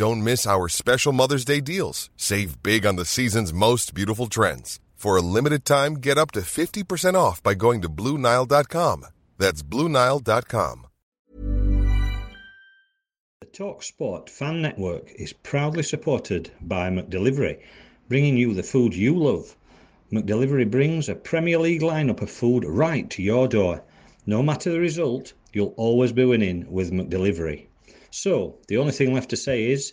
Don't miss our special Mother's Day deals. Save big on the season's most beautiful trends. For a limited time, get up to 50% off by going to Bluenile.com. That's Bluenile.com. The TalkSport Fan Network is proudly supported by McDelivery, bringing you the food you love. McDelivery brings a Premier League lineup of food right to your door. No matter the result, you'll always be winning with McDelivery. So, the only thing left to say is,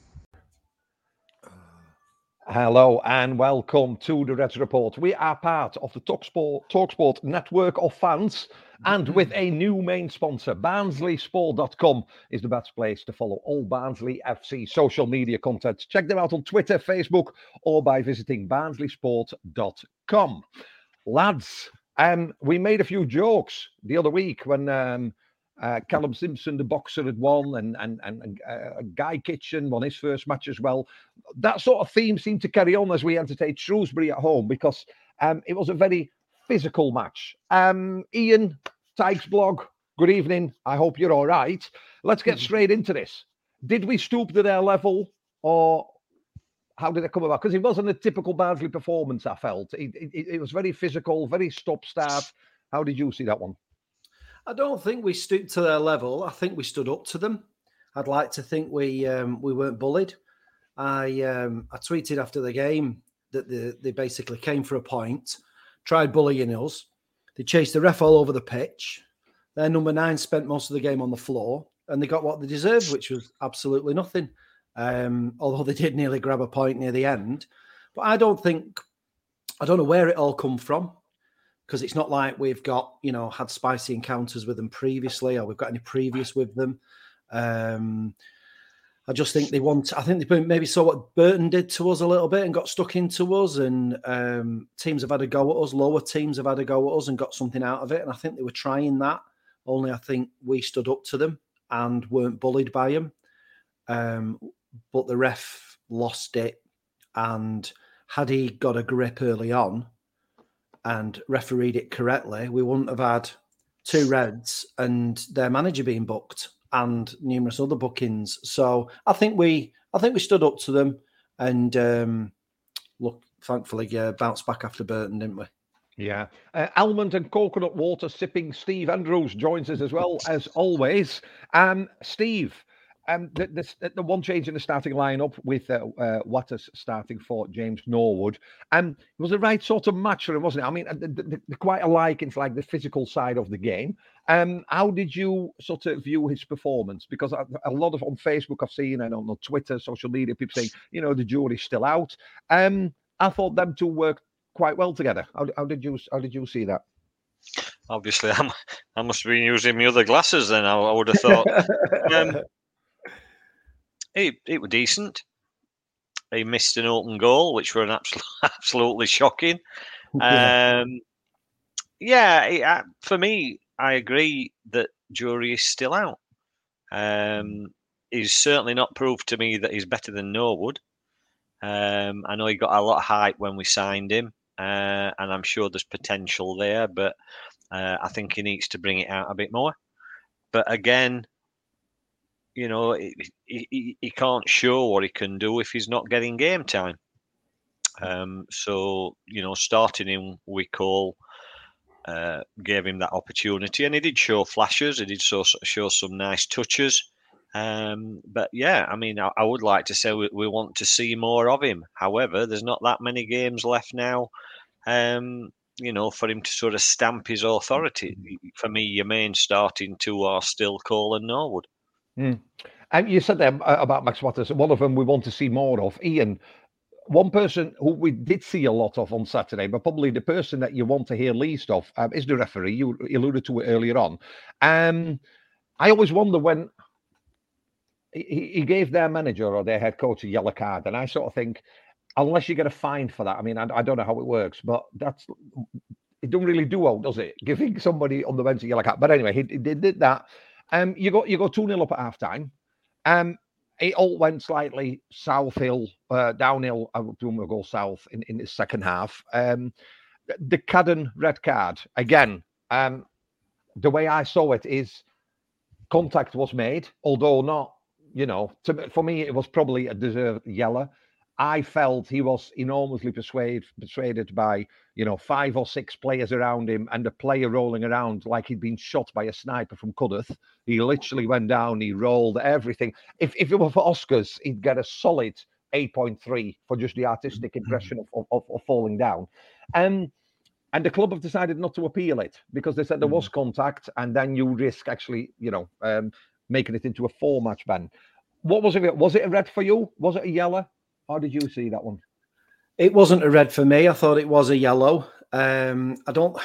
Hello and welcome to the Reds Report. We are part of the Talksport, Talksport network of fans and with a new main sponsor, BarnsleySport.com is the best place to follow all Barnsley FC social media content. Check them out on Twitter, Facebook, or by visiting BarnsleySport.com. Lads, um, we made a few jokes the other week when um, uh, Callum Simpson, the boxer, had won, and and and uh, Guy Kitchen won his first match as well. That sort of theme seemed to carry on as we entertained Shrewsbury at home because um, it was a very physical match. Um, Ian Tigers blog. Good evening. I hope you're all right. Let's get straight into this. Did we stoop to their level, or how did it come about? Because it wasn't a typical Barnsley performance. I felt it, it, it was very physical, very stop-start. How did you see that one? I don't think we stooped to their level. I think we stood up to them. I'd like to think we um, we weren't bullied. I um, I tweeted after the game that the, they basically came for a point, tried bullying us. They chased the ref all over the pitch. Their number nine spent most of the game on the floor, and they got what they deserved, which was absolutely nothing. Um, although they did nearly grab a point near the end, but I don't think I don't know where it all come from because it's not like we've got you know had spicy encounters with them previously or we've got any previous with them. Um, I just think they want. I think they maybe saw what Burton did to us a little bit and got stuck into us. And um, teams have had a go at us. Lower teams have had a go at us and got something out of it. And I think they were trying that. Only I think we stood up to them and weren't bullied by them. Um, but the ref lost it. And had he got a grip early on, and refereed it correctly, we wouldn't have had two Reds and their manager being booked and numerous other bookings. So I think we, I think we stood up to them, and um, look, thankfully, uh, bounced back after Burton, didn't we? Yeah. Uh, almond and coconut water sipping Steve Andrews joins us as well as always. Um, Steve, um, the, the, the, one change in the starting lineup with uh, uh, Watters starting for James Norwood, um, it was the right sort of match for him, wasn't it? I mean, uh, they're, quite alike in like the physical side of the game. Um, how did you sort of view his performance? Because a, a lot of on Facebook I've seen and on Twitter, social media, people saying, you know, the jury's still out. Um, I thought them two worked quite well together. How, how did you how did you see that? Obviously, I'm, I must have been using my other glasses then. I, I would have thought. um, it, it was decent. He missed an open goal, which were an absolute, absolutely shocking. Yeah. Um, yeah, it, uh, for me, I agree that jury is still out. Um, he's certainly not proved to me that he's better than Norwood. Um, I know he got a lot of hype when we signed him, uh, and I'm sure there's potential there, but uh, I think he needs to bring it out a bit more. But again, you know, he, he, he can't show what he can do if he's not getting game time. Um, so, you know, starting him, we call, uh, gave him that opportunity, and he did show flashes. He did show, show some nice touches. Um, but yeah, I mean, I, I would like to say we, we, want to see more of him. However, there's not that many games left now. Um, you know, for him to sort of stamp his authority. For me, your main starting two are still Cole and Norwood. Mm. And you said there uh, about Max Watters. One of them we want to see more of. Ian, one person who we did see a lot of on Saturday, but probably the person that you want to hear least of um, is the referee. You alluded to it earlier on. Um, I always wonder when he, he gave their manager or their head coach a yellow card, and I sort of think, unless you get a fine for that, I mean, I, I don't know how it works, but that's it don't really do well, does it? Giving somebody on the bench a yellow card. But anyway, he, he did that. Um, you go you go two 0 up at half time. Um, it all went slightly south hill, uh, downhill. I will go south in, in the second half. Um, the Cadden red card again. Um, the way I saw it is contact was made, although not, you know, to, for me it was probably a deserved yellow. I felt he was enormously persuaded persuaded by you know five or six players around him and a player rolling around like he'd been shot by a sniper from Cudworth. He literally went down, he rolled everything. If if it were for Oscars, he'd get a solid 8.3 for just the artistic impression of, of, of falling down. Um, and the club have decided not to appeal it because they said there was mm-hmm. contact, and then you risk actually, you know, um, making it into a four match ban. What was it? Was it a red for you? Was it a yellow? How did you see that one? It wasn't a red for me. I thought it was a yellow. Um, I don't.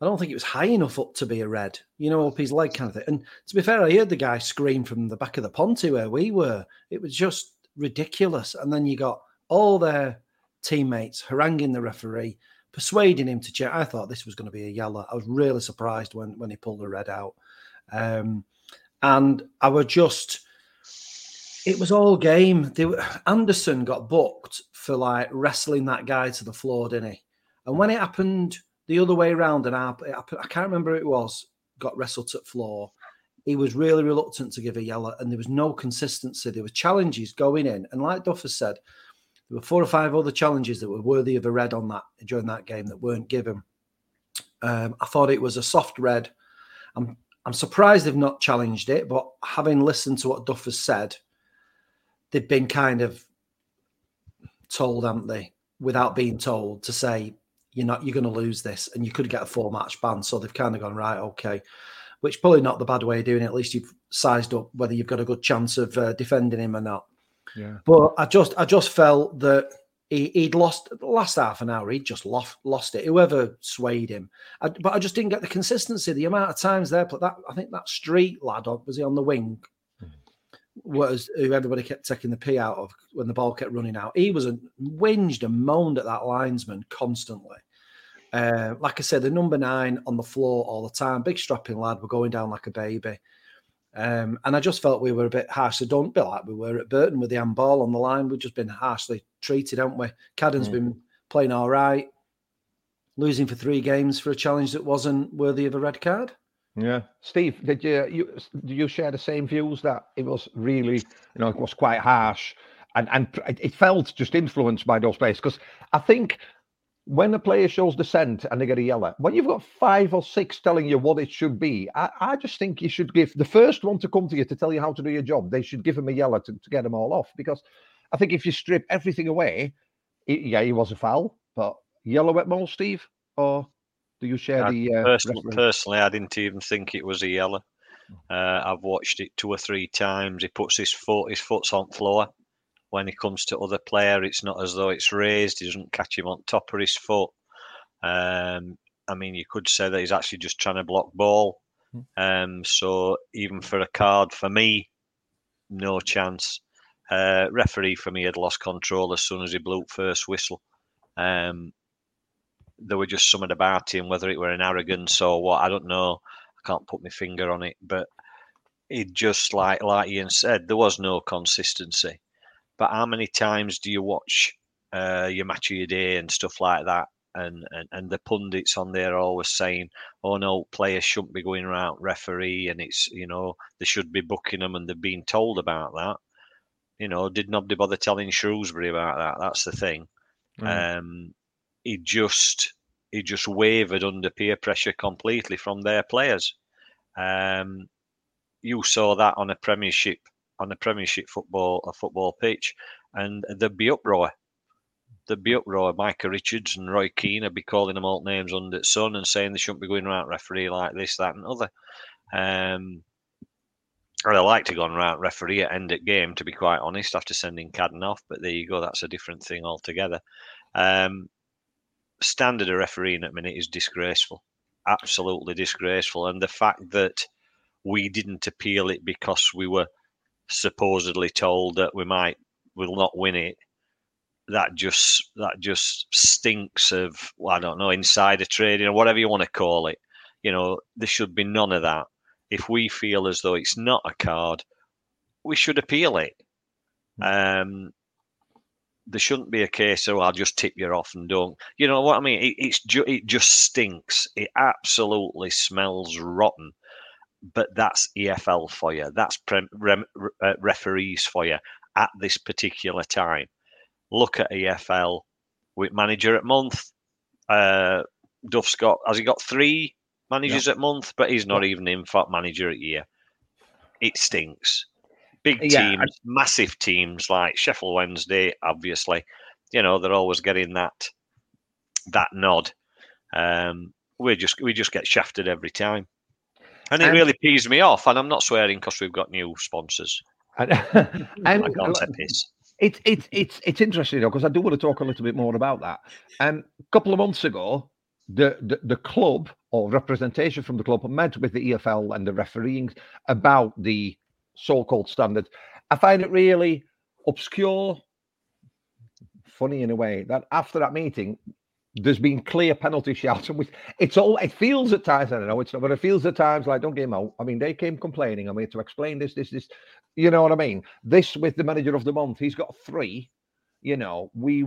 I don't think it was high enough up to be a red, you know, up his leg kind of thing. And to be fair, I heard the guy scream from the back of the ponty where we were. It was just ridiculous. And then you got all their teammates haranguing the referee, persuading him to check. I thought this was going to be a yellow. I was really surprised when when he pulled the red out. Um, and I was just it was all game. They, Andersen got booked for like wrestling that guy to the floor, didn't he? And when it happened the other way around, and I, I can't remember who it was, got wrestled to the floor. He was really reluctant to give a yellow, and there was no consistency. There were challenges going in, and like Duffer said, there were four or five other challenges that were worthy of a red on that during that game that weren't given. Um, I thought it was a soft red. I'm I'm surprised they've not challenged it, but having listened to what Duffer said, they've been kind of told, haven't they, without being told to say you're not you're going to lose this and you could get a four match ban. So they've kind of gone right, okay, which probably not the bad way of doing it. At least you've sized up whether you've got a good chance of uh, defending him or not. Yeah. But I just I just felt that he, would lost the last half an hour. He'd just lost lost it. Whoever swayed him, I, but I just didn't get the consistency. The amount of times there, put that I think that street lad was he on the wing was who everybody kept taking the pee out of when the ball kept running out. He was a whinged and moaned at that linesman constantly. Uh, like I said, the number nine on the floor all the time, big strapping lad, were going down like a baby. Um, and I just felt we were a bit harsh. So don't be like we were at Burton with the handball on the line. We've just been harshly treated, haven't we? Cadden's mm. been playing all right, losing for three games for a challenge that wasn't worthy of a red card. Yeah, Steve, did you you do you share the same views that it was really you know it was quite harsh and and it felt just influenced by those players because I think when a player shows dissent and they get a yellow, when you've got five or six telling you what it should be, I, I just think you should give the first one to come to you to tell you how to do your job. They should give him a yellow to, to get them all off because I think if you strip everything away, it, yeah, he was a foul, but yellow at most, Steve, or do you share I, the? Uh, personally, personally, I didn't even think it was a yellow. Uh, I've watched it two or three times. He puts his foot, his foot's on floor. When he comes to other player, it's not as though it's raised. He doesn't catch him on top of his foot. Um, I mean, you could say that he's actually just trying to block ball. Hmm. Um, so even for a card, for me, no chance. Uh, referee for me had lost control as soon as he blew first whistle. Um, there were just something about him, whether it were an arrogance or what, I don't know. I can't put my finger on it, but it just like like Ian said, there was no consistency. But how many times do you watch uh, your match of your day and stuff like that? And, and and the pundits on there are always saying, "Oh no, players shouldn't be going around referee, and it's you know they should be booking them, and they've been told about that." You know, did nobody bother telling Shrewsbury about that? That's the thing. Mm. Um, he just he just wavered under peer pressure completely from their players. Um, you saw that on a Premiership on a Premiership football a football pitch, and there'd be uproar. there'd be uproar. Micah Richards and Roy Keane would be calling them all names under the sun and saying they shouldn't be going around referee like this, that, and other. Um, I'd like to go on round referee at end of game, to be quite honest, after sending Cadden off. But there you go, that's a different thing altogether. Um, standard of refereeing at minute is disgraceful, absolutely disgraceful. And the fact that we didn't appeal it because we were supposedly told that we might will not win it, that just that just stinks of well, I don't know insider trading or whatever you want to call it. You know, there should be none of that. If we feel as though it's not a card, we should appeal it. Um, there shouldn't be a case of I'll just tip you off and don't. You know what I mean? It, it's ju- it just stinks. It absolutely smells rotten. But that's EFL for you. That's pre- rem- uh, referees for you at this particular time. Look at EFL with manager at month. Uh, Duff's got has he got three managers at month, but he's not even in for manager at year. It stinks big Yeah, teams, massive teams like Sheffield Wednesday, obviously, you know, they're always getting that that nod. Um, we just we just get shafted every time, and it And- really pees me off. And I'm not swearing because we've got new sponsors. And, I can't take piss. It's it's it's it's interesting though because I do want to talk a little bit more about that. Um, a couple of months ago, the, the the club or representation from the club met with the EFL and the refereeing about the so-called standard. I find it really obscure, funny in a way that after that meeting, there's been clear penalty shouts, and it's all it feels at times. I don't know it's not, but it feels at times like don't get them out. I mean, they came complaining. I'm here to explain this, this, this. You know what I mean? This with the manager of the month, he's got three. You know, we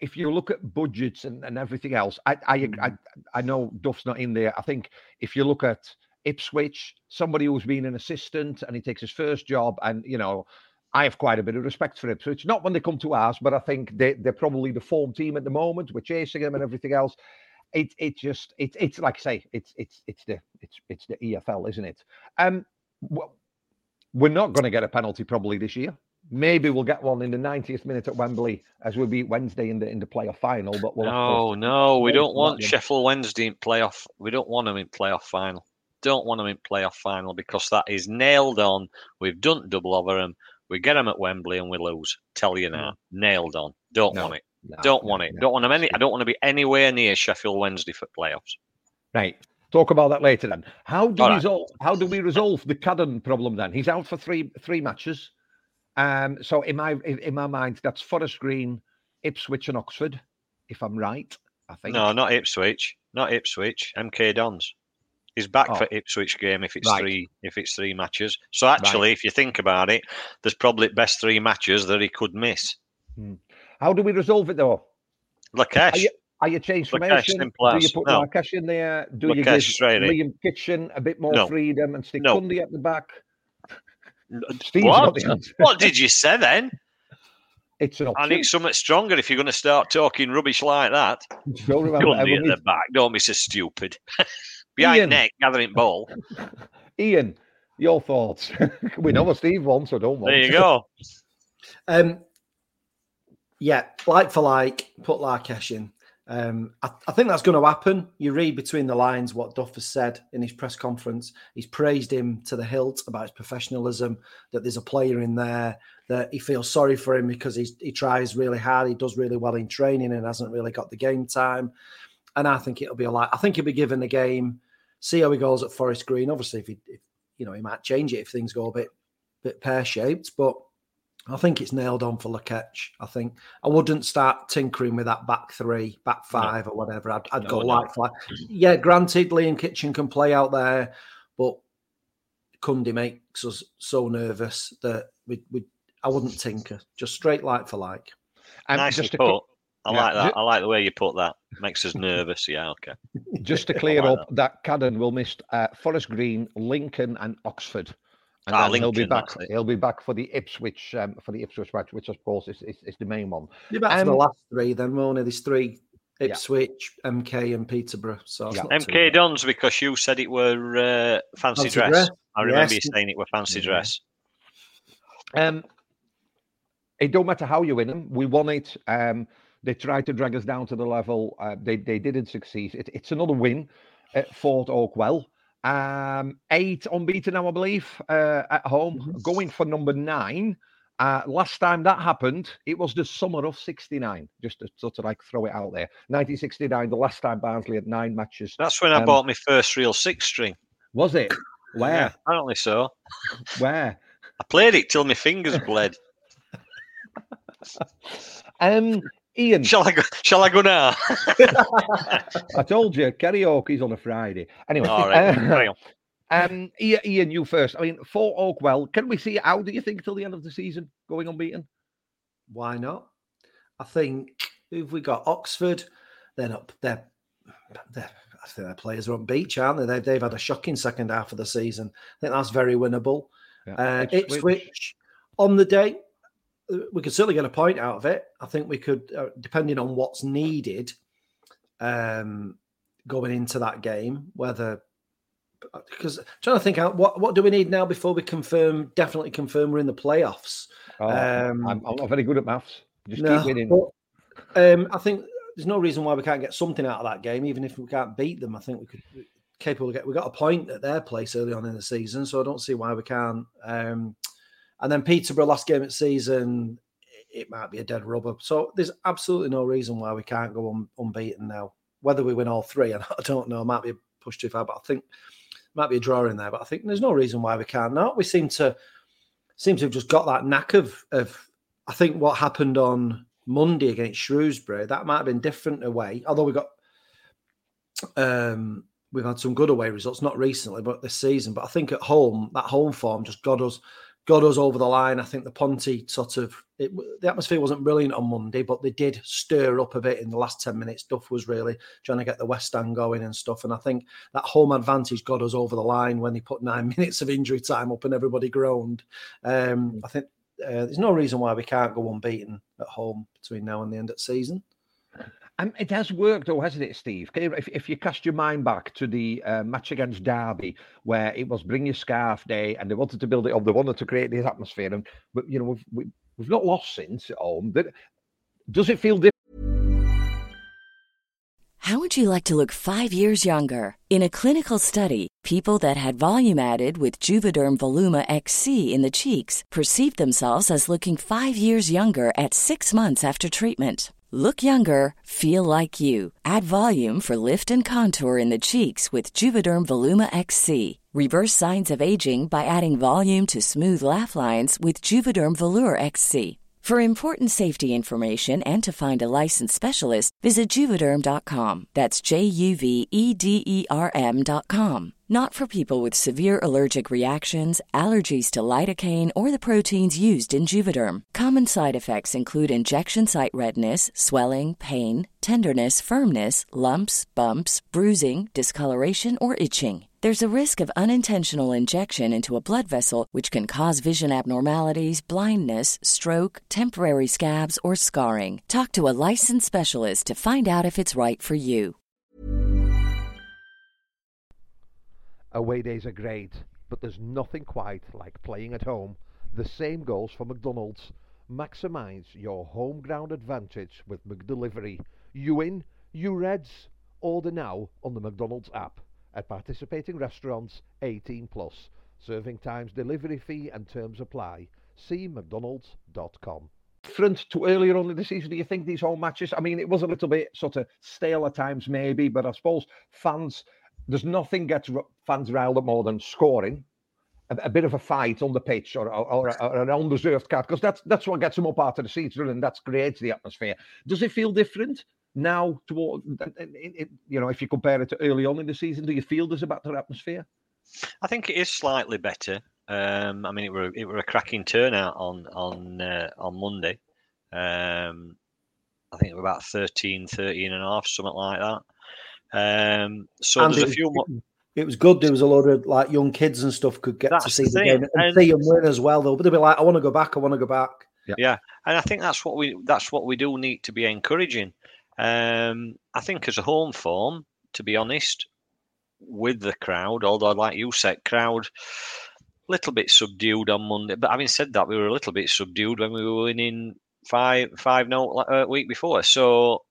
if you look at budgets and, and everything else, I I, I I know Duff's not in there. I think if you look at Ipswich, somebody who's been an assistant and he takes his first job, and you know, I have quite a bit of respect for Ipswich. Not when they come to us, but I think they they're probably the form team at the moment. We're chasing them and everything else. It it just it's it's like I say, it's it's it's the it's it's the EFL, isn't it? Um, we're not going to get a penalty probably this year. Maybe we'll get one in the 90th minute at Wembley as we beat Wednesday in the in the playoff final. But we'll have to- No, no, we don't want Sheffield Wednesday in playoff. We don't want them in playoff final. Don't want them in playoff final because that is nailed on. We've done double over them. We get them at Wembley and we lose. Tell you now, nailed on. Don't No, want it. No, Don't no, want it. Don't want them any. I don't want to be anywhere near Sheffield Wednesday for playoffs. Right. Talk about that later then. How do All we right. resolve how do we resolve the Cadden problem then? He's out for three three matches. Um so in my in my mind that's Forest Green, Ipswich and Oxford, if I'm right. I think. No, not Ipswich. Not Ipswich. MK Dons. He's back Oh. for Ipswich game if it's Right. three if it's three matches. So actually, if you think about it, there's probably best three matches that he could miss. Hmm. How do we resolve it though? Lakesh. Are you, are you change Lakesh, formation? simple Do you put No. Marrakesh in there? Do you give straight in. Liam Kitching a bit more No. freedom and stick No. Cundy at the back? N- Steve's got What? what did you say then? It's an I option. need something stronger if you're going to start talking rubbish like that. Don't remember, Cundy at the back. Don't be so stupid. Behind Ian. net, gathering ball. Ian, your thoughts? we know what Steve wants, so don't want. There you go. Um, yeah, like for like, put Larkesh in. Um, I, I think that's going to happen. You read between the lines what Duff has said in his press conference. He's praised him to the hilt about his professionalism, that there's a player in there, that he feels sorry for him because he's, he tries really hard, he does really well in training and hasn't really got the game time. And I think it'll be a lot. I think he'll be given the game, see how he goes at Forest Green. Obviously, if he, if, you know, he might change it if things go a bit, bit pear shaped, but I think it's nailed on for Laketch. I think I wouldn't start tinkering with that back three, back five, or whatever. I'd, I'd No, go no. like for like. Yeah, granted, Liam Kitching can play out there, but Cundy makes us so nervous that we, we I wouldn't tinker. Just straight like for like. And Nicely just to, put. I Yeah. like that. I like the way you put that. Makes us nervous. Yeah, okay. just to clear like up, that Cadden will miss uh, Forest Green, Lincoln, and Oxford. And Ah, then he'll be back. He'll be back for the Ipswich um, for the Ipswich match, which of course is, is, is the main one. You're back to the Um, last three, then won't it? There's three Yeah. Ipswich, MK, and Peterborough. So it's Yeah. not MK. Dons because you said it were uh, fancy, Fancy dress. dress. I remember Yes. you saying it were fancy Yeah. dress. Um, it don't matter how you win them. We won it. Um, they tried to drag us down to the level. Uh, they they didn't succeed. It, it's another win at Fort Oakwell. Um, eight unbeaten now, I believe, uh, at home, mm-hmm. going for number nine. Uh, last time that happened, it was the summer of 69, just to sort of like throw it out there. 1969, the last time Barnsley had nine matches. That's when I um, bought my first real six string. Was it? Where? Yeah, apparently so. Where? I played it till my fingers bled. um, Ian. Shall I go, shall I go now? I told you, karaoke's on a Friday. Anyway. All right. Uh, um, Ian, you first. I mean, Fort Oakwell, can we see how do you think till the end of the season going unbeaten? Why not? I think if we got Oxford, they're not they're, they're I think their players are on beach, aren't they? They've, they've had a shocking second half of the season. I think that's very winnable. Yeah. Uh, Ipswich. Ipswich on the day, we could certainly get a point out of it. I think we could, uh, depending on what's needed um, going into that game, whether because trying to think out what what do we need now before we confirm definitely confirm we're in the playoffs. Oh, um, I'm, I'm, not very good at maths. Just no, keep winning. But, um, I think there's no reason why we can't get something out of that game, even if we can't beat them. I think we could capable of get. We got a point at their place early on in the season, so I don't see why we can't. Um, and then Peterborough last game of season, it might be a dead rubber. So there's absolutely no reason why we can't go un, unbeaten now. Whether we win all three, and I don't know. Might be a push too far, but I think might be a draw in there. But I think there's no reason why we can't. Now we seem to seem to have just got that knack of of. I think what happened on Monday against Shrewsbury that might have been different away. Although we got um we've had some good away results, not recently, but this season. But I think at home, that home form just got us got us over the line. I think the Ponty sort of it, the atmosphere wasn't brilliant on Monday, but they did stir up a bit in the last ten minutes. Duff was really trying to get the West End going and stuff, and I think that home advantage got us over the line when they put nine minutes of injury time up and everybody groaned. Um, mm. I think uh, there's no reason why we can't go unbeaten at home between now and the end of the season. Um, it has worked, though, hasn't it, Steve? If, if you cast your mind back to the uh, match against Derby, where it was bring your scarf day, and they wanted to build it up, they wanted to create this atmosphere, and but you know we've we, have we have not lost since at home. Does it feel different? How would you like to look five years younger? In a clinical study, people that had volume added with Juvederm Voluma XC in the cheeks perceived themselves as looking five years younger at six months after treatment Look younger, feel like you. Add volume for lift and contour in the cheeks with Juvederm Voluma XC. Reverse signs of aging by adding volume to smooth laugh lines with Juvederm Vollure XC. For important safety information and to find a licensed specialist, visit juvederm.com. That's J U V E D E R M.com. Not for people with severe allergic reactions, allergies to lidocaine, or the proteins used in Juvederm. Common side effects include injection site redness, swelling, pain, tenderness, firmness, lumps, bumps, bruising, discoloration, or itching. There's a risk of unintentional injection into a blood vessel, which can cause vision abnormalities, blindness, stroke, temporary scabs, or scarring. Talk to a licensed specialist to find out if it's right for you. Away days are great, but there's nothing quite like playing at home. The same goes for McDonald's. Maximize your home ground advantage with McDelivery. You win, you Reds. Order now on the McDonald's app. At participating restaurants, 18 plus. Serving times, delivery fee and terms apply. See mcdonalds.com. Different to earlier on in the season, do you think these home matches? I mean, it was a little bit sort of stale at times, maybe, but I suppose fans there's nothing gets fans riled up more than scoring, a, a bit of a fight on the pitch or, or, or an undeserved cut, because that's that's what gets them up out of the seats, and that creates the atmosphere. Does it feel different now? Toward you know, if you compare it to early on in the season, do you feel there's a better atmosphere? I think it is slightly better. Um, I mean, it were it were a cracking turnout on on uh, on Monday. Um, I think it was about 13, 13 and a half, something like that. Um, so and there's a few more. It was good. There was a lot of like young kids and stuff could get to see the, the game and, and, see them win as well. Though, but they'll be like, "I want to go back. I want to go back." Yeah. yeah, and I think that's what we that's what we do need to be encouraging. Um, I think as a home form, to be honest, with the crowd, although like you said, crowd a little bit subdued on Monday. But having said that, we were a little bit subdued when we were winning five five no uh, week before. So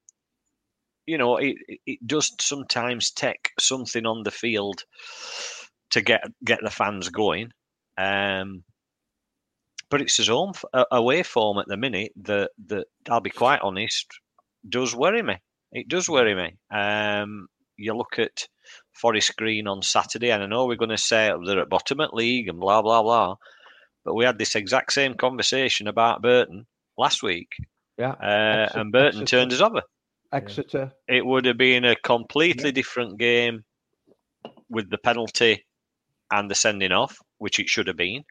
you know, it it does sometimes take something on the field to get get the fans going. Um, but it's his own away form at the minute that that I'll be quite honest does worry me. It does worry me. Um, you look at Forest Green on Saturday, and I know we're going to say they're at bottom at league and blah blah blah, but we had this exact same conversation about Burton last week. Yeah, uh, and Burton turned us over. Exeter. It would have been a completely yeah. different game with the penalty and the sending off, which it should have been.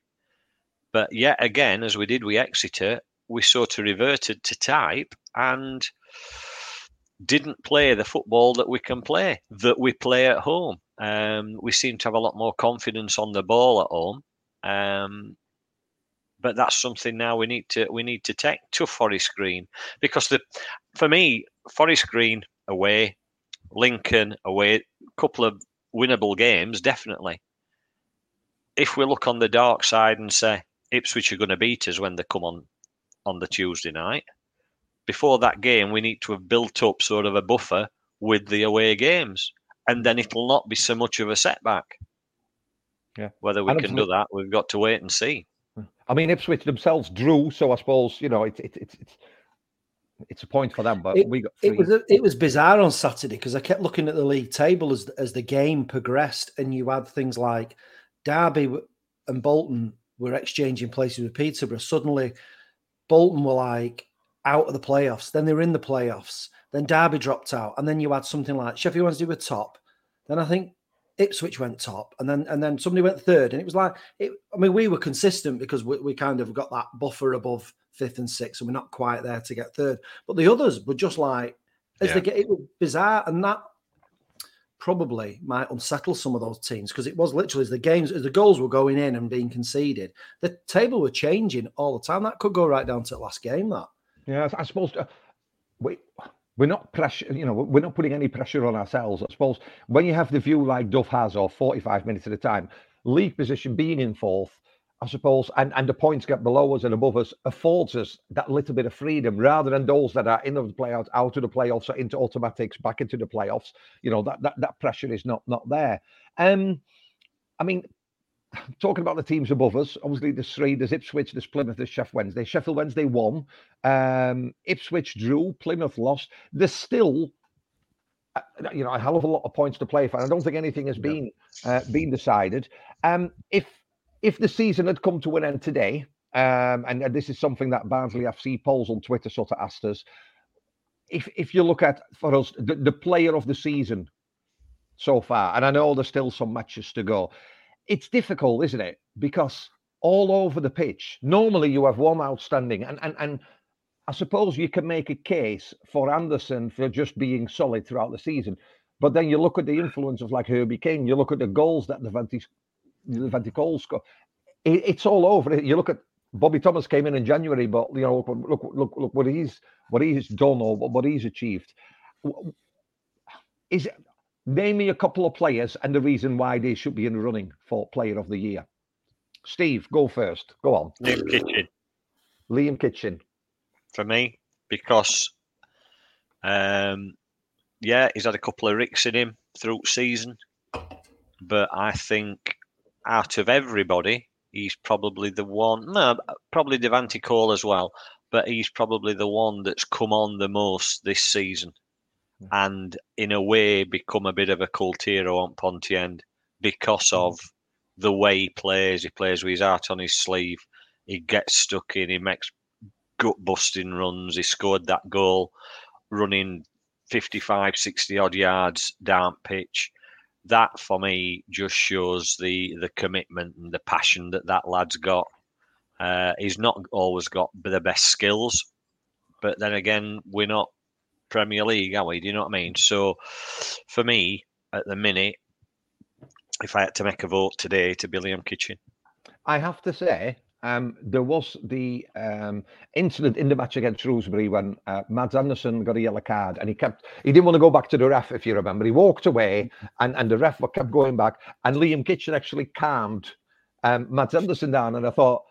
But yet again, as we did with Exeter, we sort of reverted to type and didn't play the football that we can play, that we play at home. Um, we seem to have a lot more confidence on the ball at home. Um, but that's something now we need to we need to take to Forest Green because the for me Forest Green away, Lincoln away, couple of winnable games definitely. If we look on the dark side and say Ipswich are going to beat us when they come on on the Tuesday night, before that game, we need to have built up sort of a buffer with the away games, and then it'll not be so much of a setback. Yeah. Whether we can do that, we've got to wait and see. Hmm. I mean, Ipswich themselves drew, so I suppose you know it's it's it's it's, it's a point for them. But it, we got three. it was it was bizarre on Saturday because I kept looking at the league table as as the game progressed, and you had things like Derby and Bolton were exchanging places with Peterborough. Suddenly, Bolton were like out of the playoffs. Then they were in the playoffs. Then Derby dropped out, and then you had something like Sheffield Wednesday were top. Then I think Ipswich went top, and then and then somebody went third, and it was like it, I mean we were consistent because we, we kind of got that buffer above fifth and sixth, and we're not quite there to get third. But the others were just like as yeah. they get it was bizarre, and that probably might unsettle some of those teams because it was literally as the games as the goals were going in and being conceded, the table were changing all the time. That could go right down to the last game. That yeah, I suppose uh, we we're not pressure, you know, we're not putting any pressure on ourselves. I suppose when you have the view like Duff has, or 45 minutes at a time, league position being in fourth, I suppose, and, and the points get below us and above us affords us that little bit of freedom rather than those that are in the playoffs, out of the playoffs, or into automatics, back into the playoffs. You know, that that, that pressure is not not there. Um, I mean, talking about the teams above us, obviously there's three. There's Ipswich, there's Plymouth, there's Sheffield Wednesday. Sheffield Wednesday won. Um, Ipswich drew. Plymouth lost. There's still, uh, you know, a hell of a lot of points to play for. And I don't think anything has been uh, been decided. Um, if if the season had come to an end today, um, and, and this is something that Barnsley FC polls on Twitter sort of asked us, if if you look at for us the, the player of the season so far, and I know there's still some matches to go it's difficult, isn't it? Because all over the pitch, normally you have one outstanding, and and and I suppose you can make a case for Andersen for just being solid throughout the season. But then you look at the influence of like Herbie King, you look at the goals that the Venti, the Score. It, it's all over. You look at Bobby Thomas came in in January, but you know, look, look, look, look what he's what he's done or what he's achieved. Is Name me a couple of players and the reason why they should be in the running for Player of the Year. Steve, go first. Go on. Liam Kitching. Liam Kitching. For me, because, um, yeah, he's had a couple of ricks in him throughout season, but I think out of everybody, he's probably the one. No, probably Devante Cole as well, but he's probably the one that's come on the most this season and in a way become a bit of a cult hero on Ponty End because mm. of the way he plays. He plays with his heart on his sleeve. He gets stuck in. He makes gut busting runs. He scored that goal running 55, 60 odd yards down pitch. That for me just shows the the commitment and the passion that that lad's got. Uh, he's not always got the best skills, but then again, we're not Premier League, are we? Do you know what I mean? So for me, at the minute, if I had to make a vote today to Billiam Kitchen, I have to say, um, there was the um, incident in the match against Shrewsbury when uh, Mads Andersen got a yellow card and he kept he didn't want to go back to the ref if you remember he walked away and, and the ref kept going back and Liam Kitching actually calmed um, Mads Andersen down, and I thought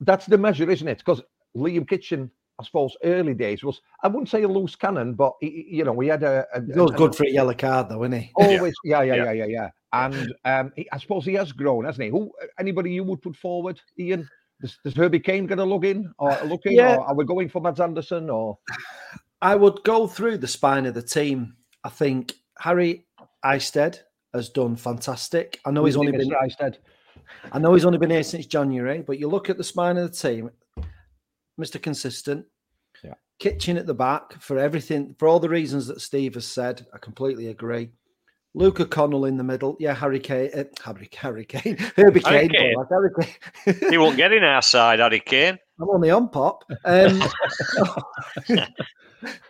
that's the measure, isn't it? Because Liam Kitching, I suppose, early days was I wouldn't say a loose cannon, but he, you know, we had a. a He was good for a yellow card, though, isn't he? Always, yeah, yeah, Yeah. yeah, yeah, yeah. And um, he, I suppose he has grown, hasn't he? Who anybody you would put forward, Ian? Does, does Herbie Kane going to look in or look in, Yeah. or are we going for Mads Andersen or? I would go through the spine of the team. I think Harry Isted has done fantastic. I know he's only been Mr. I know he's only been here since January, but you look at the spine of the team, Mr. Consistent, Yeah. Kitching at the back for everything, for all the reasons that Steve has said. I completely agree. Luca Connell in the middle. Yeah, Harry Kane. Uh, Harry, Harry Kane. Herbie Harry Kane. Like Harry Kane. He won't get in our side, Harry Kane. I'm only on pop. Um,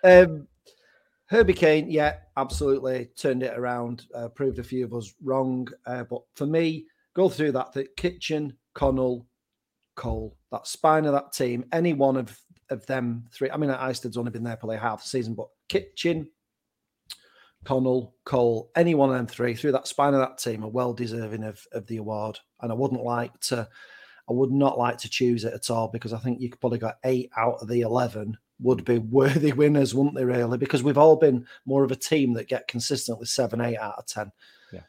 um, Herbie Kane, yeah, absolutely turned it around, uh, proved a few of us wrong. Uh, but for me, go through that the Kitching, Connell, Cole, that spine of that team, any one of, of them three. I mean, Isted's only been there probably half the season, but Kitching, Connell, Cole, any one of them three through that spine of that team are well deserving of, of the award. And I wouldn't like to, I would not like to choose it at all because I think you could probably got eight out of the 11 would be worthy winners, wouldn't they, really? Because we've all been more of a team that get consistently seven, eight out of 10. Yeah.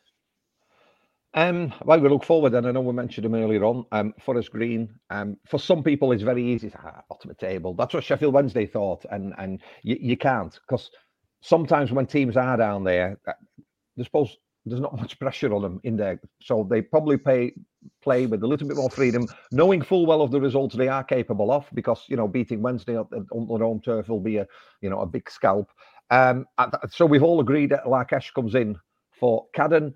Um, well, we look forward, and I know we mentioned him earlier on. Um, Forest Green. Um, for some people, it's very easy to ah, bottom of table. That's what Sheffield Wednesday thought, and and you, you can't because sometimes when teams are down there, uh, I suppose there's not much pressure on them in there, so they probably pay play with a little bit more freedom, knowing full well of the results they are capable of. Because you know, beating Wednesday on, their home turf will be a you know a big scalp. Um, so we've all agreed that Larkesh comes in for Cadden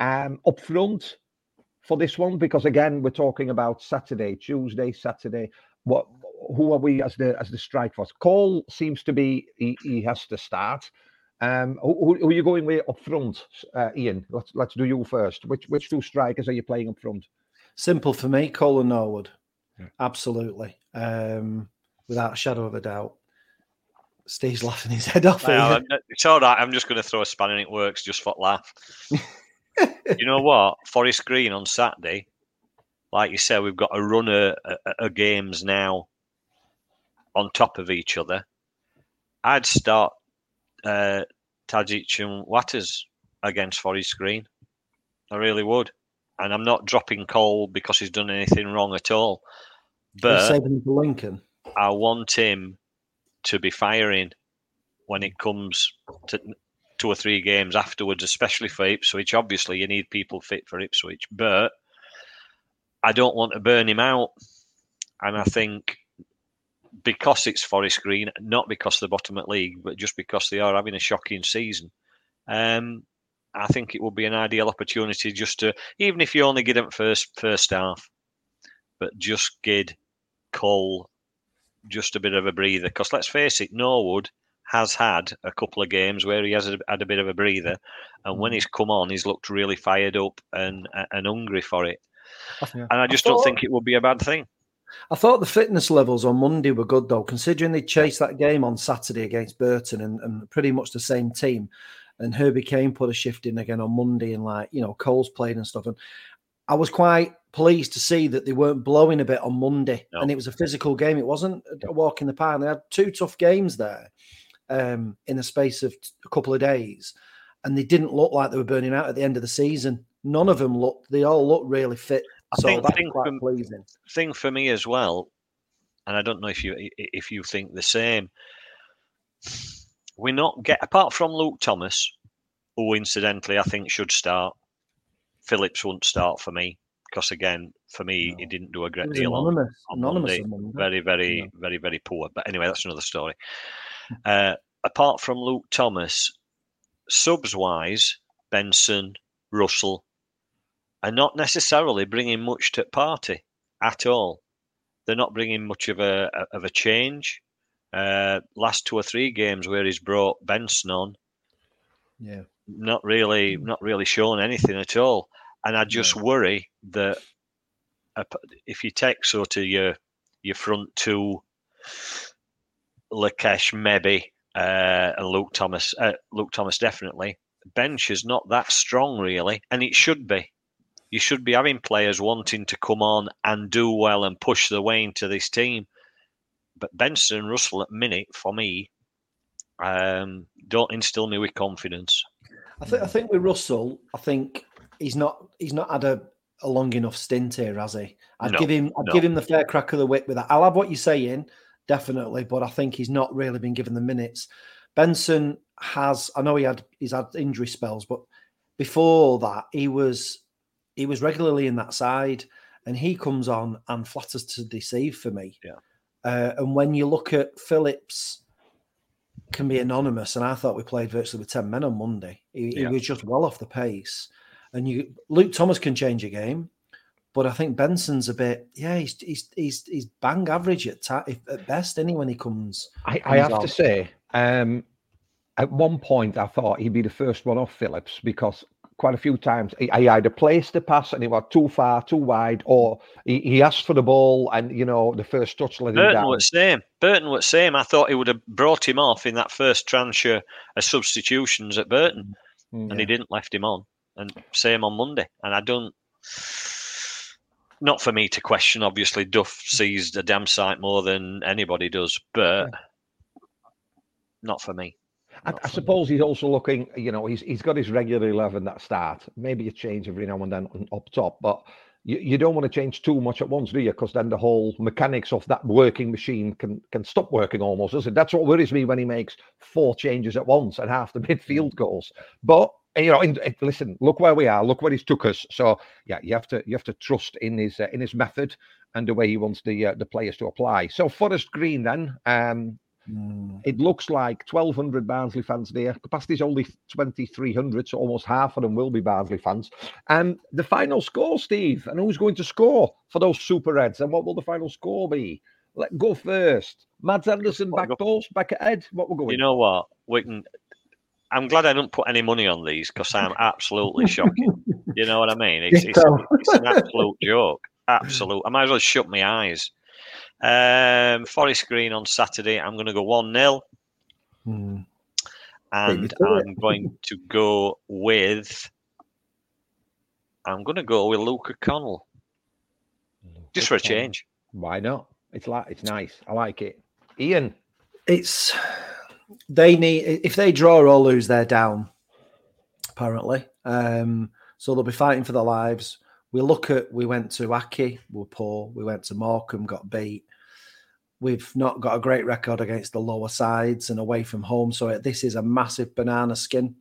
um, up front for this one because again we're talking about Saturday, Tuesday, Saturday. What who are we as the as the strike force? Cole seems to be he, he has to start. Um, who, who- who are you going with up front, uh, Ian? Let's let's do you first. Which which two strikers are you playing up front? Simple for me, Colin Norwood. Absolutely. Um, without a shadow of a doubt. Steve's laughing his head off. Well, here. I'm- it's all right. I'm just going to throw a spanner in it works just for laugh. you know what? Forest Green on Saturday, like you said, we've got a runner of, of- of games now on top of each other. I'd start uh, Tedic and Watters against Forest Green. I really would. And I'm not dropping Cole because he's done anything wrong at all. But saving him for Lincoln. I want him to be firing when it comes to two or three games afterwards, especially for Ipswich. Obviously, you need people fit for Ipswich, but I don't want to burn him out. And I think because it's Forest Green, not because they're bottom at league, but just because they are having a shocking season, um, I think it would be an ideal opportunity just to, even if you only get them first first half, but just give Cole just a bit of a breather. Because let's face it, Norwood has had a couple of games where he has had a bit of a breather, and when he's come on, he's looked really fired up and and hungry for it. And I just don't think it would be a bad thing. I thought the fitness levels on Monday were good though, considering they chased that game on Saturday against Burton and, and pretty much the same team. And Herbie Kane put a shift in again on Monday, and like you know, Cole's played and stuff. And I was quite pleased to see that they weren't blowing a bit on Monday, No. and it was a physical game. It wasn't a walk in the park. They had two tough games there um, in the space of a couple of days, and they didn't look like they were burning out at the end of the season. None of them looked. They all looked really fit. I So think- that's think quite from- pleasing. Thing for me as well, and I don't know if you if you think the same. We're not get apart from Luke Thomas, who incidentally I think should start. Phillips won't start for me because again, for me, he didn't do a great deal on, anonymous, on anonymous Monday. on Monday. very, very, Yeah. very, very poor. But anyway, that's another story. Uh, apart from Luke Thomas, subs wise, Benson, Russell are not necessarily bringing much to the party at all. They're not bringing much of a of a change. Uh, last two or three games where he's brought Benson on, Yeah. not really, not really shown anything at all. And I just worry that if you take sort of your your front two, Lakesh maybe, uh, and Luke Thomas, uh, Luke Thomas definitely. Bench is not that strong really, and it should be. You should be having players wanting to come on and do well and push their way into this team. But Benson and Russell at minute for me um, don't instill me with confidence. I think I think with Russell, I think he's not he's not had a, a long enough stint here, has he? I'd No, give him I'd no. give him the fair crack of the whip with that. I'll have what you're saying, definitely, but I think he's not really been given the minutes. Benson has I know he had he's had injury spells, but before that he was he was regularly in that side and he comes on and flatters to deceive for me. Yeah. Uh, and when you look at Phillips can be anonymous, and I thought we played virtually with ten men on Monday. He, he was just well off the pace, and you Luke Thomas can change a game, but I think Benson's a bit yeah he's he's he's, he's bang average at ta- if, at best any when he comes. I, I have on. to say, um, at one point I thought he'd be the first one off Phillips because quite a few times he, he either placed the pass and it was too far, too wide, or he, he asked for the ball and you know the first touch let him Burton down. was same. Burton was same. I thought he would have brought him off in that first transfer of substitutions at Burton, Mm. and he didn't left him on. And same on Monday. And I don't. Not for me to question. Obviously, Duff sees the damn sight more than anybody does, but not for me. I, I suppose he's also looking, you know, he's he's got his regular eleven that start. Maybe a change every now and then up top, but you, you don't want to change too much at once, do you? Because then the whole mechanics of that working machine can can stop working almost, doesn't it? That's what worries me when he makes four changes at once and half the midfield goes. But you know, in, in- listen, look where we are. Look where he's took us. So yeah, you have to you have to trust in his uh, in his method and the way he wants the uh, the players to apply. So Forest Green then. Um, Mm. it looks like 1,200 Barnsley fans there. Capacity is only 2,300, so almost half of them will be Barnsley fans. And the final score, Steve, and who's going to score for those Super Reds? And what will the final score be? Let go first. Mads Andersen back go- post, back ahead. What we're going? You know what? We can. I'm glad I don't put any money on these because I'm absolutely shocking. You know what I mean? It's, it's, it's an absolute joke. Absolute. I might as well shut my eyes. Um, Forest Green on Saturday. I'm going to go one 0 Hmm. and. I'm going to go with. I'm going to go with Luca Connell just for a change. Why not? It's like it's nice. I like it. Ian, It's they need if they draw or lose, they're down. Apparently, um, so they'll be fighting for their lives. We look at we went to Aki, we were poor. We went to Morecambe, got beat. We've not got a great record against the lower sides and away from home. So this is a massive banana skin.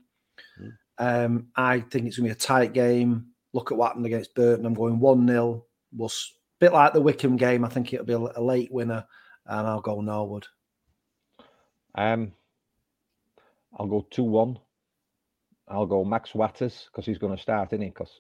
Um, I think it's going to be a tight game. Look at what happened against Burton. I'm going 1 0. We'll, bit like the Wycombe game. I think it'll be a, late winner, and I'll go Norwood. um, I'll go two one. I'll go Max Watters because he's going to start in it because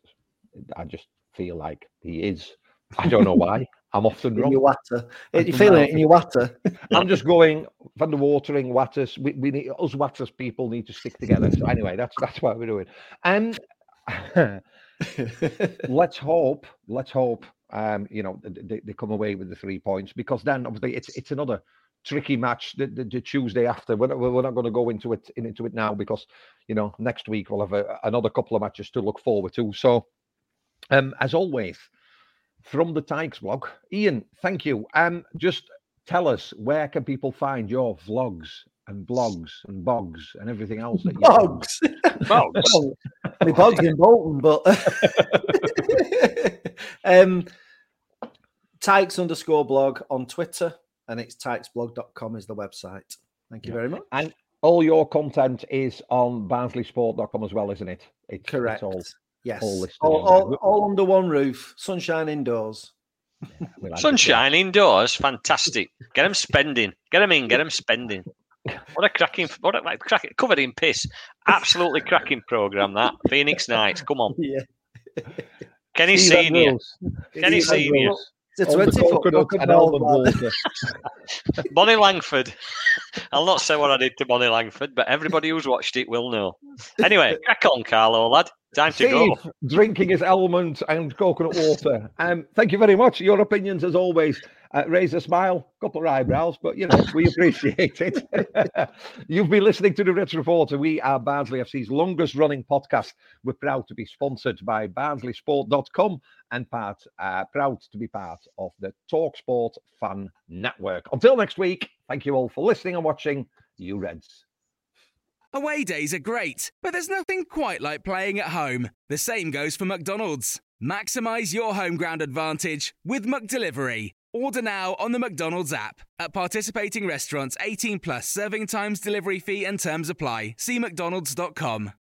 I just feel like he is. I don't know why. I'm often in wrong. your water. You don't feeling it in your water? I'm just going from the watering Watters. We, we need us Watters people need to stick together. So anyway, that's that's what we're doing. And let's hope, let's hope, um, you know, they, they come away with the three points because then obviously it's it's another tricky match the, the, the Tuesday after. We're not, we're not going to go into it into it now because you know next week we'll have a, another couple of matches to look forward to. So, um, as always, from the Tykes blog, Ian, thank you. Um, just tell us where can people find your vlogs and blogs and bogs and everything else that you? Bogs. Bogs. Well, my bogs in Bolton, but um, Tykes underscore blog on Twitter, and it's tykesblog.com is the website. Thank you Yeah. very much. And all your content is on barnsleysport.com as well, isn't it? It's, it's Correct. all- yes. all all, all, all under one roof, sunshine indoors. we like. Sunshine indoors, fantastic. Get them spending. Get them in. Get them spending. What a cracking! What a like, cracking, covered in piss. Absolutely cracking program that Phoenix Nights. Come on, Yeah. Kenny Steve Senior. Kenny Steve Senior. Andrews. It's a 20 foot coconut coconut and almond ball, Bonnie Langford. I'll not say what I did to Bonnie Langford, but everybody who's watched it will know. Anyway, crack on, Carlo, lad. Time to go. Drinking his almond and coconut water. Um, thank you very much. Your opinions, as always, Uh, raise a smile, couple of eyebrows, but you know, we appreciate it. You've been listening to the Reds Reporter. We are Barnsley FC's longest running podcast. We're proud to be sponsored by barnsleysport.com and part uh, proud to be part of the Talksport Fan Network. Until next week, thank you all for listening and watching. You Reds. Away days are great, but there's nothing quite like playing at home. The same goes for McDonald's. Maximize your home ground advantage with McDelivery. Order now on the McDonald's app. At participating restaurants, 18 plus serving times, delivery fee, and terms apply. See McDonald's.com.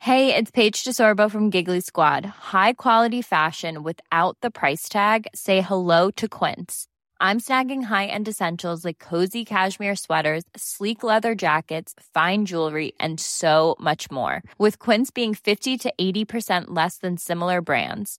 Hey, it's Paige DeSorbo from Giggly Squad. High quality fashion without the price tag? Say hello to Quince. I'm snagging high end essentials like cozy cashmere sweaters, sleek leather jackets, fine jewelry, and so much more. With Quince being 50 to 80% less than similar brands.